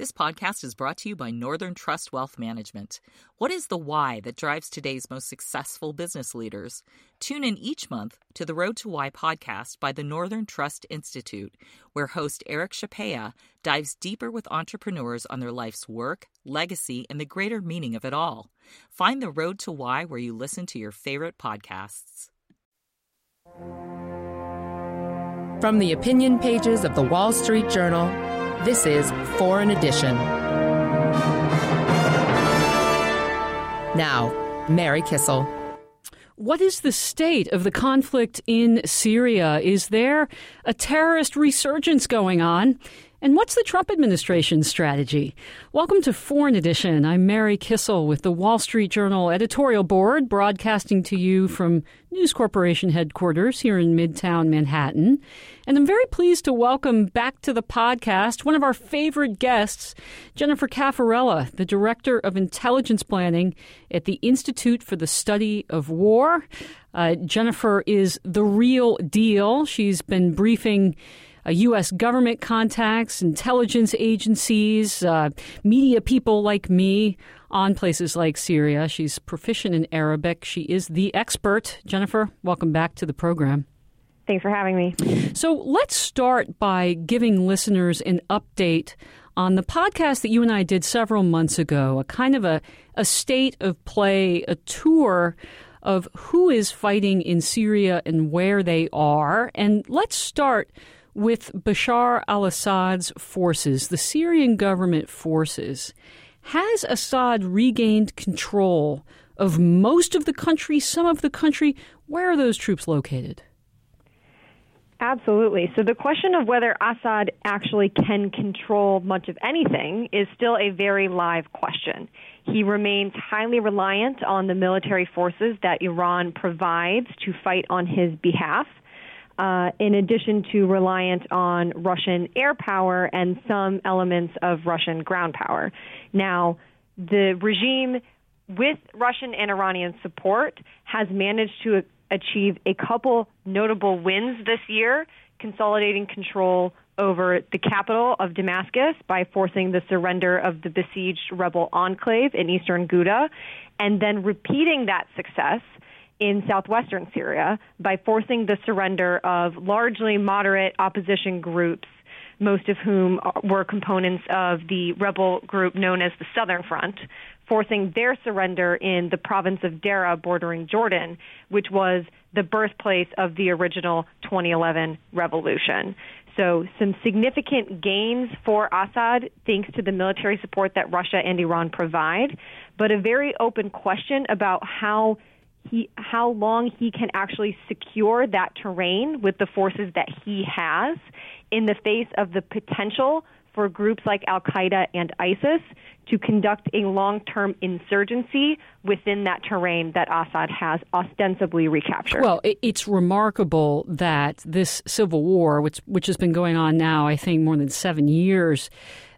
This podcast is brought to you by Northern Trust Wealth Management. What is the why that drives today's most successful business leaders? Tune in each month to the Road to Why podcast by the Northern Trust Institute, where host Eric Chapea dives deeper with entrepreneurs on their life's work, legacy, and the greater meaning of it all. Find the Road to Why where you listen to your favorite podcasts. From the opinion pages of the Wall Street Journal, this is Foreign Edition. Now, Mary Kissel. What is the state of the conflict in Syria? Is there a terrorist resurgence going on? And what's the Trump administration's strategy? Welcome to Foreign Edition. I'm Mary Kissel with the Wall Street Journal editorial board, broadcasting to you from News Corporation headquarters here in Midtown Manhattan. And I'm very pleased to welcome back to the podcast one of our favorite guests, Jennifer Cafarella, the Director of Intelligence Planning at the Institute for the Study of War. Uh, Jennifer is the real deal. She's been briefing U.S. government contacts, intelligence agencies, uh, media people like me on places like Syria. She's proficient in Arabic. She is the expert. Jennifer, welcome back to the program. Thanks for having me. So let's start by giving listeners an update on the podcast that you and I did several months ago, a kind of a, a state of play, a tour of who is fighting in Syria and where they are. And let's start with Bashar al Assad's forces, the Syrian government forces, has Assad regained control of most of the country, some of the country? Where are those troops located? Absolutely. So the question of whether Assad actually can control much of anything is still a very live question. He remains highly reliant on the military forces that Iran provides to fight on his behalf uh, in addition to reliant on Russian air power and some elements of Russian ground power. Now, the regime, with Russian and Iranian support, has managed to achieve a couple notable wins this year, consolidating control over the capital of Damascus by forcing the surrender of the besieged rebel enclave in eastern Ghouta, and then repeating that success in southwestern Syria by forcing the surrender of largely moderate opposition groups, most of whom were components of the rebel group known as the Southern Front, forcing their surrender in the province of Deraa bordering Jordan, which was the birthplace of the original 2011 revolution. So, some significant gains for Assad thanks to the military support that Russia and Iran provide, but a very open question about how he how long he can actually secure that terrain with the forces that he has in the face of the potential for groups like Al Qaeda and ISIS to conduct a long term insurgency within that terrain that Assad has ostensibly recaptured. Well, it's remarkable that this civil war, which, which has been going on now, I think, more than seven years,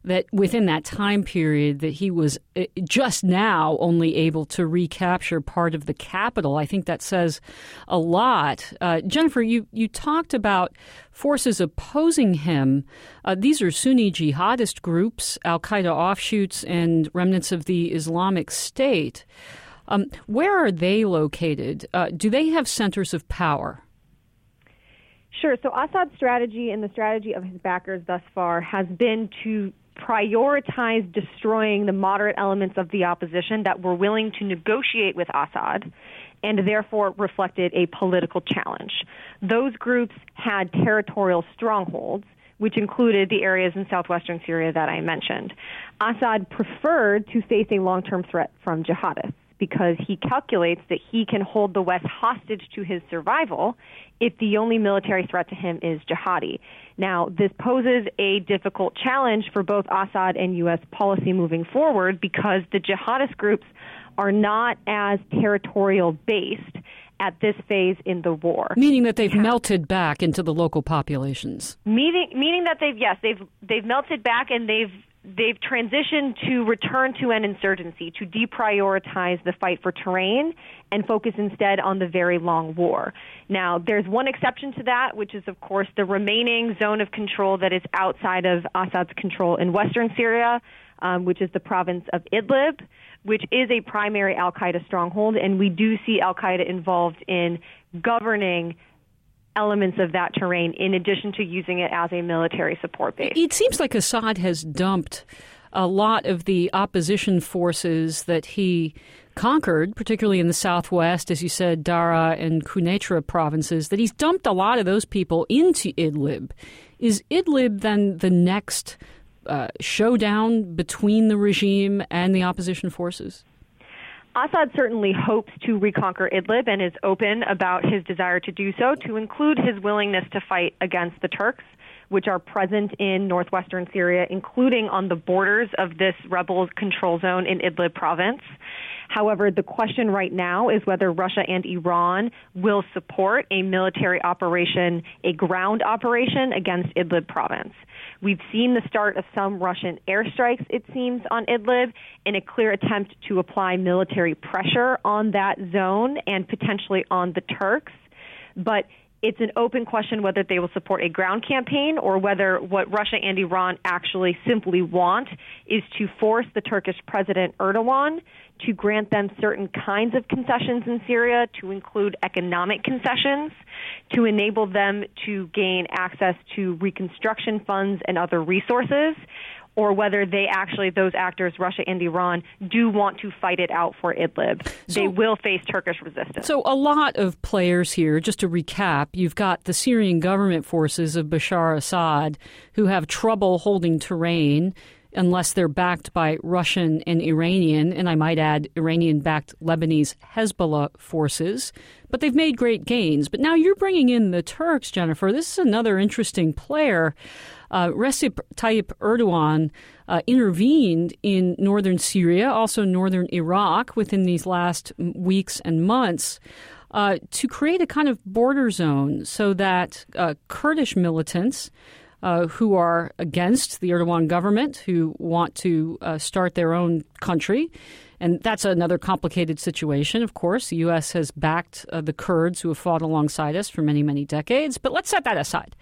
that within that time period that he was uh, just now only able to recapture part of the capital. I think that says a lot. Uh, Jennifer, you, you talked about forces opposing him. Uh, these are Sunni jihadist groups, Al Qaeda offshoots, and remnants of the Islamic State. Um, where are they located? Uh, do they have centers of power? Sure. So Assad's strategy and the strategy of his backers thus far has been to prioritize destroying the moderate elements of the opposition that were willing to negotiate with Assad and therefore reflected a political challenge. Those groups had territorial strongholds, which included the areas in southwestern Syria that I mentioned. Assad preferred to face a long term threat from jihadists because he calculates that he can hold the West hostage to his survival if the only military threat to him is jihadi. Now, this poses a difficult challenge for both Assad and U.S. policy moving forward because the jihadist groups are not as territorial based at this phase in the war. Meaning that they've yeah. melted back into the local populations. Meaning, meaning that they've yes, they've they've melted back and they've they've transitioned to return to an insurgency, to deprioritize the fight for terrain and focus instead on the very long war. Now, there's one exception to that, which is, of course, the remaining zone of control that is outside of Assad's control in western Syria, um, which is the province of Idlib, which is a primary Al Qaeda stronghold, and we do see Al Qaeda involved in governing elements of that terrain in addition to using it as a military support base. It seems like Assad has dumped a lot of the opposition forces that he conquered, particularly in the southwest, as you said, Dara and Quneitra provinces, that he's dumped a lot of those people into Idlib. Is Idlib then the next uh, showdown between the regime and the opposition forces? Assad certainly hopes to reconquer Idlib and is open about his desire to do so, to include his willingness to fight against the Turks, which are present in northwestern Syria, including on the borders of this rebel control zone in Idlib province. However, the question right now is whether Russia and Iran will support a military operation, a ground operation against Idlib province. We've seen the start of some Russian airstrikes, it seems, on Idlib in a clear attempt to apply military pressure on that zone and potentially on the Turks. But it's an open question whether they will support a ground campaign or whether what Russia and Iran actually simply want is to force the Turkish President Erdogan to grant them certain kinds of concessions in Syria, to include economic concessions, to enable them to gain access to reconstruction funds and other resources, or whether they actually, those actors, Russia and Iran, do want to fight it out for Idlib. So, they will face Turkish resistance. So, a lot of players here, just to recap, you've got the Syrian government forces of Bashar Assad who have trouble holding terrain unless they're backed by Russian and Iranian, and I might add Iranian backed Lebanese Hezbollah forces. But they've made great gains. But now you're bringing in the Turks, Jennifer. This is another interesting player. Uh, Recep Tayyip Erdogan uh, intervened in northern Syria, also northern Iraq, within these last weeks and months. Uh, to create a kind of border zone so that uh, Kurdish militants uh, who are against the Erdogan government, who want to uh, start their own country. And that's another complicated situation, of course. The U.S. has backed uh, the Kurds who have fought alongside us for many, many decades. But let's set that aside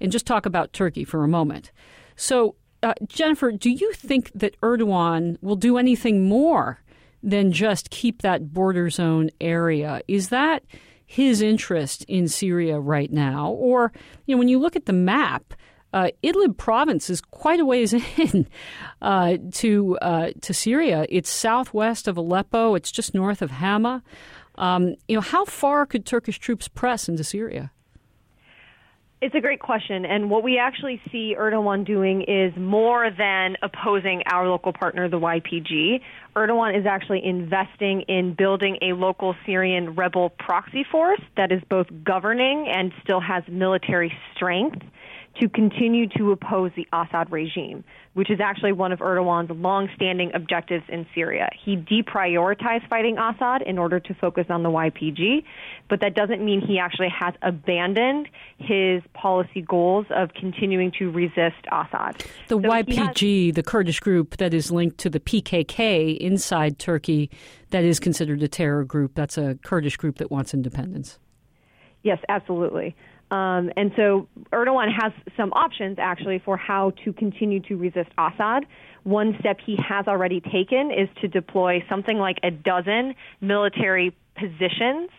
and just talk about Turkey for a moment. So, uh, Jennifer, do you think that Erdogan will do anything more than just keep that border zone area? Is that his interest in Syria right now? Or, you know, when you look at the map, uh, Idlib province is quite a ways in uh, to uh, to Syria. It's southwest of Aleppo. It's just north of Hama. Um, you know, how far could Turkish troops press into Syria? It's a great question, and what we actually see Erdogan doing is more than opposing our local partner, the YPG. Erdogan is actually investing in building a local Syrian rebel proxy force that is both governing and still has military strength to continue to oppose the Assad regime, which is actually one of Erdogan's long-standing objectives in Syria. He deprioritized fighting Assad in order to focus on the YPG, but that doesn't mean he actually has abandoned his policy goals of continuing to resist Assad. The so YPG, has, the Kurdish group that is linked to the PKK inside Turkey, that is considered a terror group. That's a Kurdish group that wants independence. Yes, absolutely. Um, and so Erdogan has some options actually for how to continue to resist Assad. One step he has already taken is to deploy something like a dozen military positions,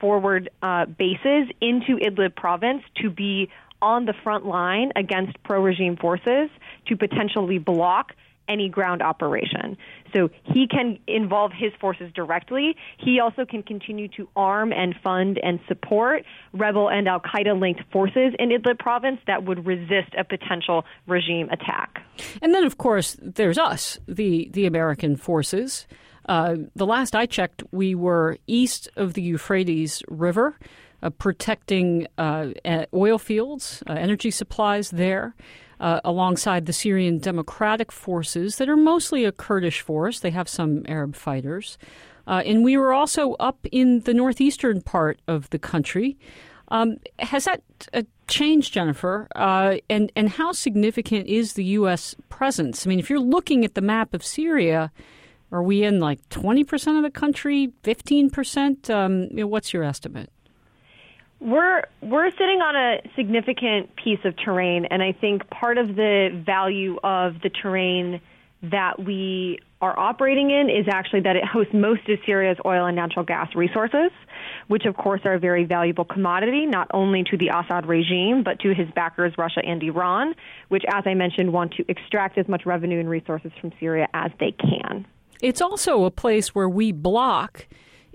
forward uh, bases into Idlib province to be on the front line against pro regime forces to potentially block any ground operation. So he can involve his forces directly. He also can continue to arm and fund and support rebel and Al Qaeda linked forces in Idlib province that would resist a potential regime attack. And then, of course, there's us, the, the American forces. Uh, the last I checked, we were east of the Euphrates River. Uh, protecting uh, oil fields, uh, energy supplies there uh, alongside the Syrian Democratic Forces that are mostly a Kurdish force. They have some Arab fighters. Uh, and we were also up in the northeastern part of the country. Um, has that uh, changed, Jennifer? Uh, and and how significant is the U.S. presence? I mean, if you're looking at the map of Syria, are we in like 20 percent of the country, 15 percent? Um, you know, what's your estimate? We're we're sitting on a significant piece of terrain, and I think part of the value of the terrain that we are operating in is actually that it hosts most of Syria's oil and natural gas resources, which of course are a very valuable commodity, not only to the Assad regime, but to his backers, Russia and Iran, which, as I mentioned, want to extract as much revenue and resources from Syria as they can. It's also a place where we block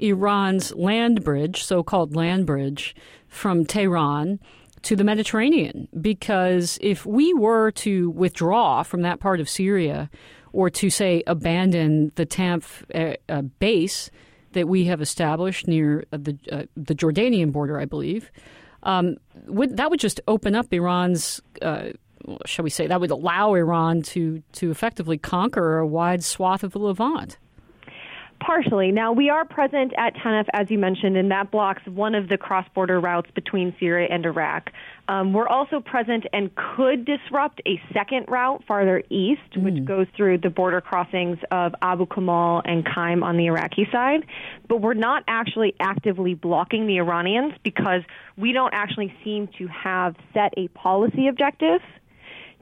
Iran's land bridge, so called land bridge, from Tehran to the Mediterranean. Because if we were to withdraw from that part of Syria, or to say abandon the Tanf uh, uh, base that we have established near uh, the uh, the Jordanian border, I believe, um, would, that would just open up Iran's. Uh, shall we say that would allow Iran to to effectively conquer a wide swath of the Levant? Partially. Now, we are present at Tanaf, as you mentioned, and that blocks one of the cross border routes between Syria and Iraq. Um, we're also present and could disrupt a second route farther east, mm. which goes through the border crossings of Abu Kamal and Qaim on the Iraqi side. But we're not actually actively blocking the Iranians because we don't actually seem to have set a policy objective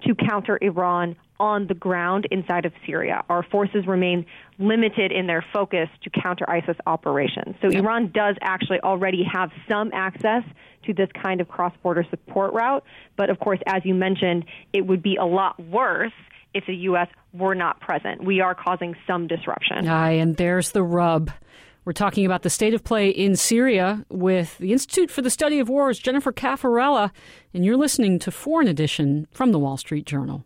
to counter Iran on the ground inside of Syria. Our forces remain limited in their focus to counter ISIS operations. So yep. Iran does actually already have some access to this kind of cross border support route. But of course, as you mentioned, it would be a lot worse if the U.S. were not present. We are causing some disruption. Aye, and there's the rub. We're talking about the state of play in Syria with the Institute for the Study of Wars, Jennifer Cafarella, and you're listening to Foreign Edition from the Wall Street Journal.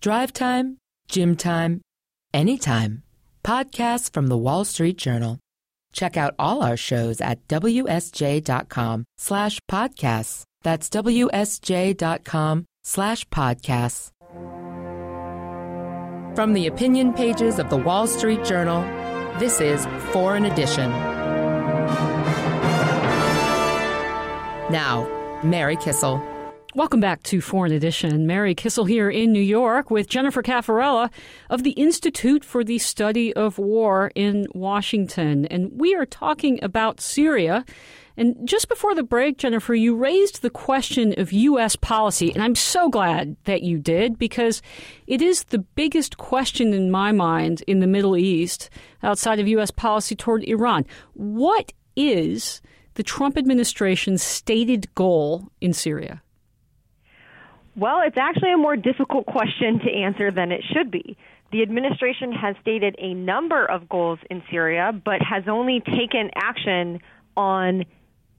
Drive time, gym time, anytime. Podcasts from the Wall Street Journal. Check out all our shows at WSJ.com slash podcasts. That's WSJ.com slash podcasts. From the opinion pages of the Wall Street Journal, this is Foreign Edition. Now, Mary Kissel. Welcome back to Foreign Edition. Mary Kissel here in New York with Jennifer Cafarella of the Institute for the Study of War in Washington. And we are talking about Syria. And just before the break, Jennifer, you raised the question of U.S. policy. And I'm so glad that you did because it is the biggest question in my mind in the Middle East outside of U.S. policy toward Iran. What is the Trump administration's stated goal in Syria? Well, it's actually a more difficult question to answer than it should be. The administration has stated a number of goals in Syria, but has only taken action on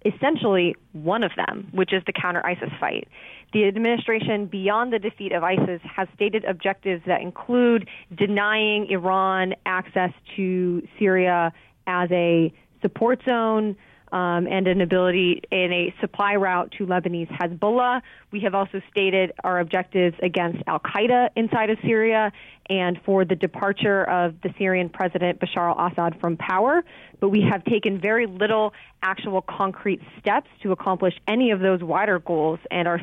essentially one of them, which is the counter ISIS fight. The administration, beyond the defeat of ISIS, has stated objectives that include denying Iran access to Syria as a support zone, um, and an ability in a supply route to Lebanese Hezbollah. We have also stated our objectives against Al Qaeda inside of Syria and for the departure of the Syrian President Bashar al Assad from power. But we have taken very little actual concrete steps to accomplish any of those wider goals and are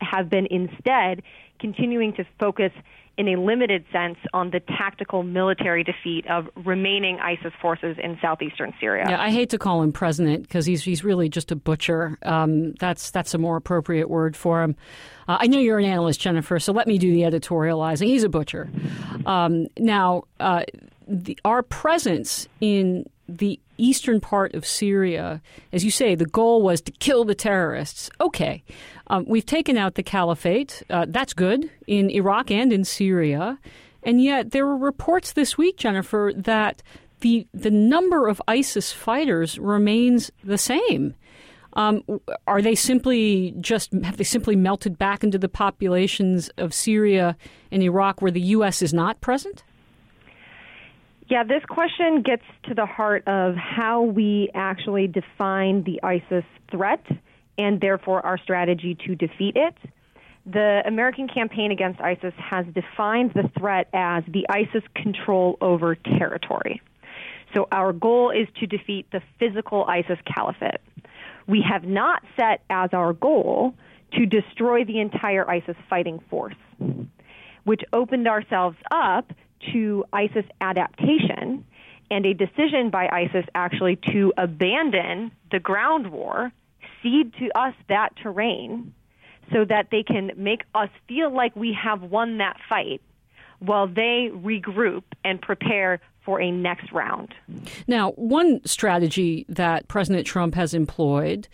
have been instead continuing to focus in a limited sense on the tactical military defeat of remaining ISIS forces in southeastern Syria. Yeah, I hate to call him president because he's he's really just a butcher. Um, that's that's a more appropriate word for him. Uh, I know you're an analyst, Jennifer, so let me do the editorializing. He's a butcher. Um, now, uh, the, our presence in the eastern part of Syria, as you say, the goal was to kill the terrorists. Okay, um, we've taken out the caliphate. Uh, that's good in Iraq and in Syria. And yet, there were reports this week, Jennifer, that the the number of ISIS fighters remains the same. Um, are they simply just have they simply melted back into the populations of Syria and Iraq where the U.S. is not present? Yeah, this question gets to the heart of how we actually define the ISIS threat and therefore our strategy to defeat it. The American campaign against ISIS has defined the threat as the ISIS control over territory. So our goal is to defeat the physical ISIS caliphate. We have not set as our goal to destroy the entire ISIS fighting force, which opened ourselves up to ISIS adaptation and a decision by ISIS actually to abandon the ground war, cede to us that terrain so that they can make us feel like we have won that fight while they regroup and prepare for a next round. Now, one strategy that President Trump has employed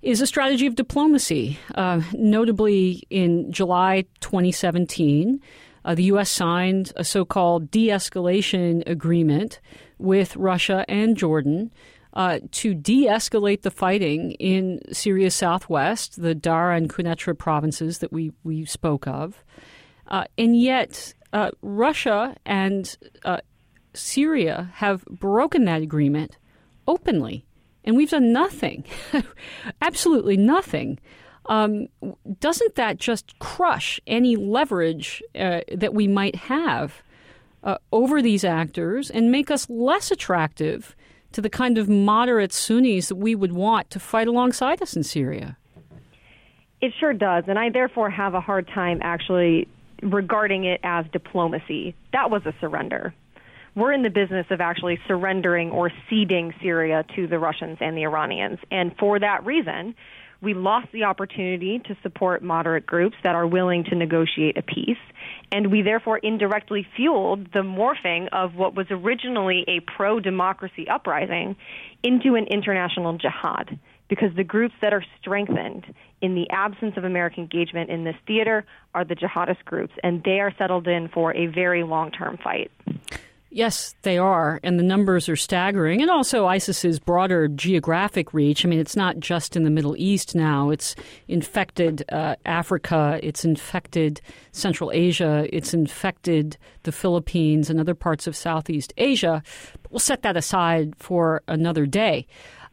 is a strategy of diplomacy. Uh, notably, in July 2017, uh, the U.S. signed a so called de escalation agreement with Russia and Jordan. Uh, to de escalate the fighting in Syria's southwest, the Dara and Quneitra provinces that we, we spoke of. Uh, and yet, uh, Russia and uh, Syria have broken that agreement openly, and we've done nothing, absolutely nothing. Um, doesn't that just crush any leverage uh, that we might have uh, over these actors and make us less attractive to the kind of moderate Sunnis that we would want to fight alongside us in Syria? It sure does, and I therefore have a hard time actually regarding it as diplomacy. That was a surrender we're in the business of actually surrendering or ceding Syria to the Russians and the Iranians. And for that reason, we lost the opportunity to support moderate groups that are willing to negotiate a peace. And we therefore indirectly fueled the morphing of what was originally a pro democracy uprising into an international jihad. Because the groups that are strengthened in the absence of American engagement in this theater are the jihadist groups, and they are settled in for a very long term fight. Yes, they are, and the numbers are staggering. And also ISIS's broader geographic reach. I mean, it's not just in the Middle East now. It's infected uh, Africa. It's infected Central Asia. It's infected the Philippines and other parts of Southeast Asia. But we'll set that aside for another day.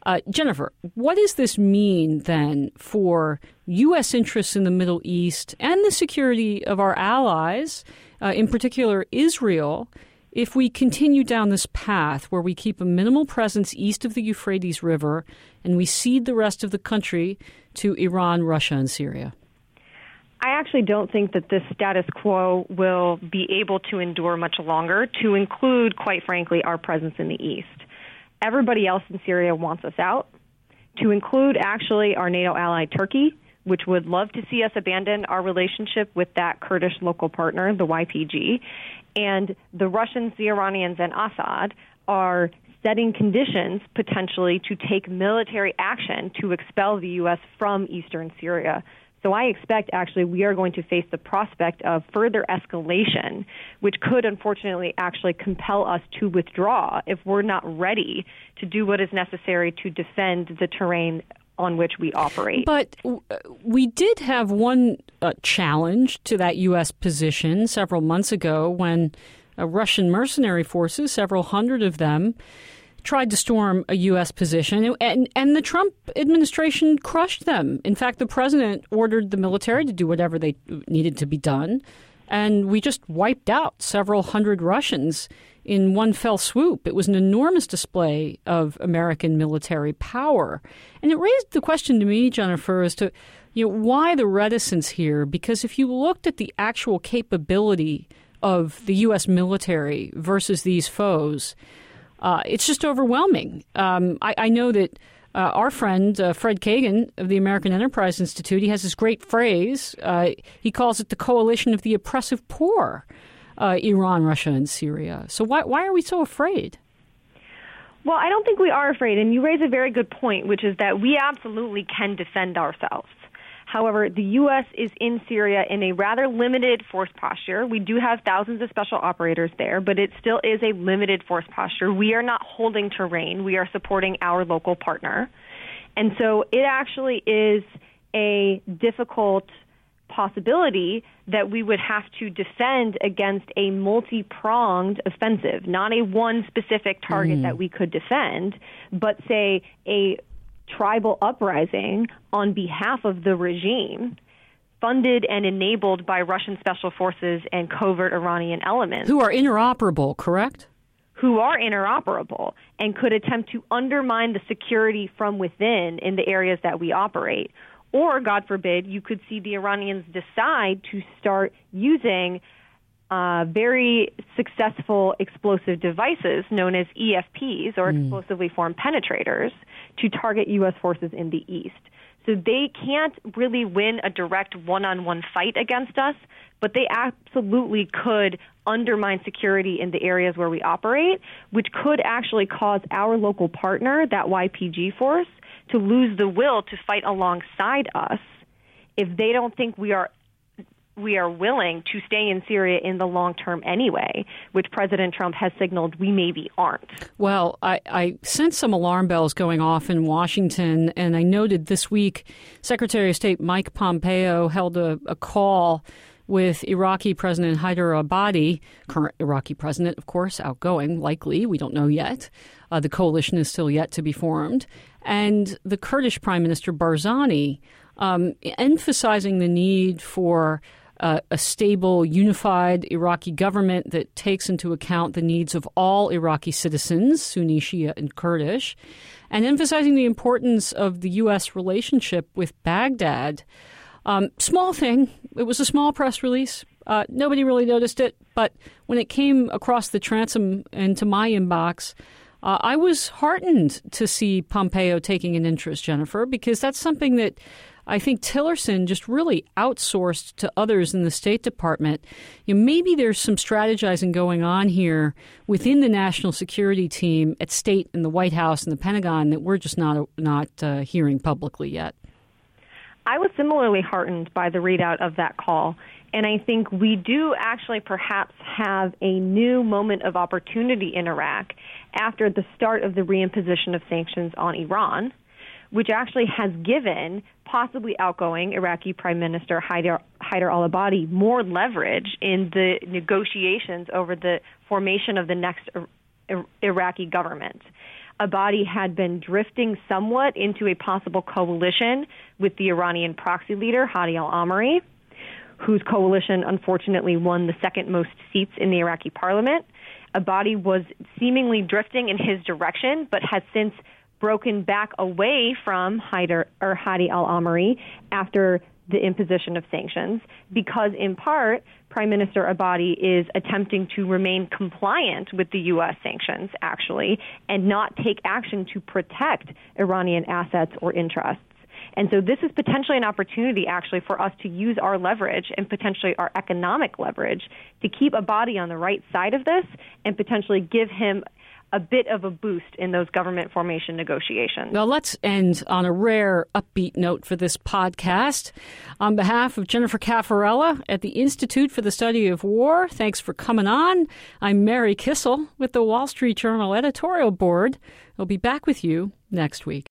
Uh, Jennifer, what does this mean then for U.S. interests in the Middle East and the security of our allies, uh, in particular Israel? If we continue down this path where we keep a minimal presence east of the Euphrates River and we cede the rest of the country to Iran, Russia, and Syria? I actually don't think that this status quo will be able to endure much longer, to include, quite frankly, our presence in the east. Everybody else in Syria wants us out, to include actually our NATO ally Turkey, which would love to see us abandon our relationship with that Kurdish local partner, the YPG, and the Russians, the Iranians, and Assad are setting conditions potentially to take military action to expel the U.S. from eastern Syria. So I expect actually we are going to face the prospect of further escalation, which could unfortunately actually compel us to withdraw if we're not ready to do what is necessary to defend the terrain on which we operate. But we did have one uh, challenge to that U.S. position several months ago when uh, Russian mercenary forces, several hundred of them, tried to storm a U.S. position, and, and the Trump administration crushed them. In fact, the president ordered the military to do whatever they needed to be done, and we just wiped out several hundred Russians in one fell swoop. It was an enormous display of American military power. And it raised the question to me, Jennifer, as to you know, why the reticence here? Because if you looked at the actual capability of the U.S. military versus these foes, uh, it's just overwhelming. Um, I, I, know that uh, our friend uh, Fred Kagan of the American Enterprise Institute, he has this great phrase. Uh, he calls it the coalition of the oppressive poor uh, Iran, Russia, and Syria. So why why are we so afraid? Well, I don't think we are afraid, and you raise a very good point, which is that we absolutely can defend ourselves. However, the U.S. is in Syria in a rather limited force posture. We do have thousands of special operators there, but it still is a limited force posture. We are not holding terrain. We are supporting our local partner. And so it actually is a difficult possibility that we would have to defend against a multi pronged offensive, not a one specific target mm. that we could defend, but say a tribal uprising on behalf of the regime funded and enabled by Russian special forces and covert Iranian elements. Who are interoperable, correct? Who are interoperable and could attempt to undermine the security from within in the areas that we operate. Or, God forbid, you could see the Iranians decide to start using uh, very successful explosive devices known as EFPs or mm. explosively formed penetrators to target U.S. forces in the east. So they can't really win a direct one on one fight against us, but they absolutely could undermine security in the areas where we operate, which could actually cause our local partner, that YPG force, to lose the will to fight alongside us if they don't think we are we are willing to stay in Syria in the long term anyway, which President Trump has signaled we maybe aren't. Well, I, I sense some alarm bells going off in Washington, and I noted this week Secretary of State Mike Pompeo held a, a call with Iraqi President Haider Abadi, current Iraqi president, of course, outgoing, likely, we don't know yet. Uh, the coalition is still yet to be formed. And the Kurdish Prime Minister Barzani, um, emphasizing the need for uh, a stable, unified Iraqi government that takes into account the needs of all Iraqi citizens, Sunni, Shia, and Kurdish, and emphasizing the importance of the U.S. relationship with Baghdad. Um, small thing. It was a small press release. Uh, nobody really noticed it, but when it came across the transom into my inbox, uh, I was heartened to see Pompeo taking an interest, Jennifer, because that's something that I think Tillerson just really outsourced to others in the State Department. You know, maybe there's some strategizing going on here within the national security team at State and the White House and the Pentagon that we're just not not uh, hearing publicly yet. I was similarly heartened by the readout of that call. And I think we do actually perhaps have a new moment of opportunity in Iraq after the start of the reimposition of sanctions on Iran which actually has given possibly outgoing Iraqi Prime Minister Haider, Haider al Abadi more leverage in the negotiations over the formation of the next Iraqi government. Abadi had been drifting somewhat into a possible coalition with the Iranian proxy leader, Hadi al Amiri, whose coalition unfortunately won the second most seats in the Iraqi parliament. Abadi was seemingly drifting in his direction, but has since broken back away from Haider or Hadi al Amiri after the imposition of sanctions because, in part, Prime Minister Abadi is attempting to remain compliant with the U.S. sanctions, actually, and not take action to protect Iranian assets or interests. And so this is potentially an opportunity actually for us to use our leverage and potentially our economic leverage to keep Abadi on the right side of this and potentially give him a bit of a boost in those government formation negotiations. Well, let's end on a rare upbeat note for this podcast. On behalf of Jennifer Cafarella at the Institute for the Study of War, thanks for coming on. I'm Mary Kissel with the Wall Street Journal editorial board. I'll be back with you next week.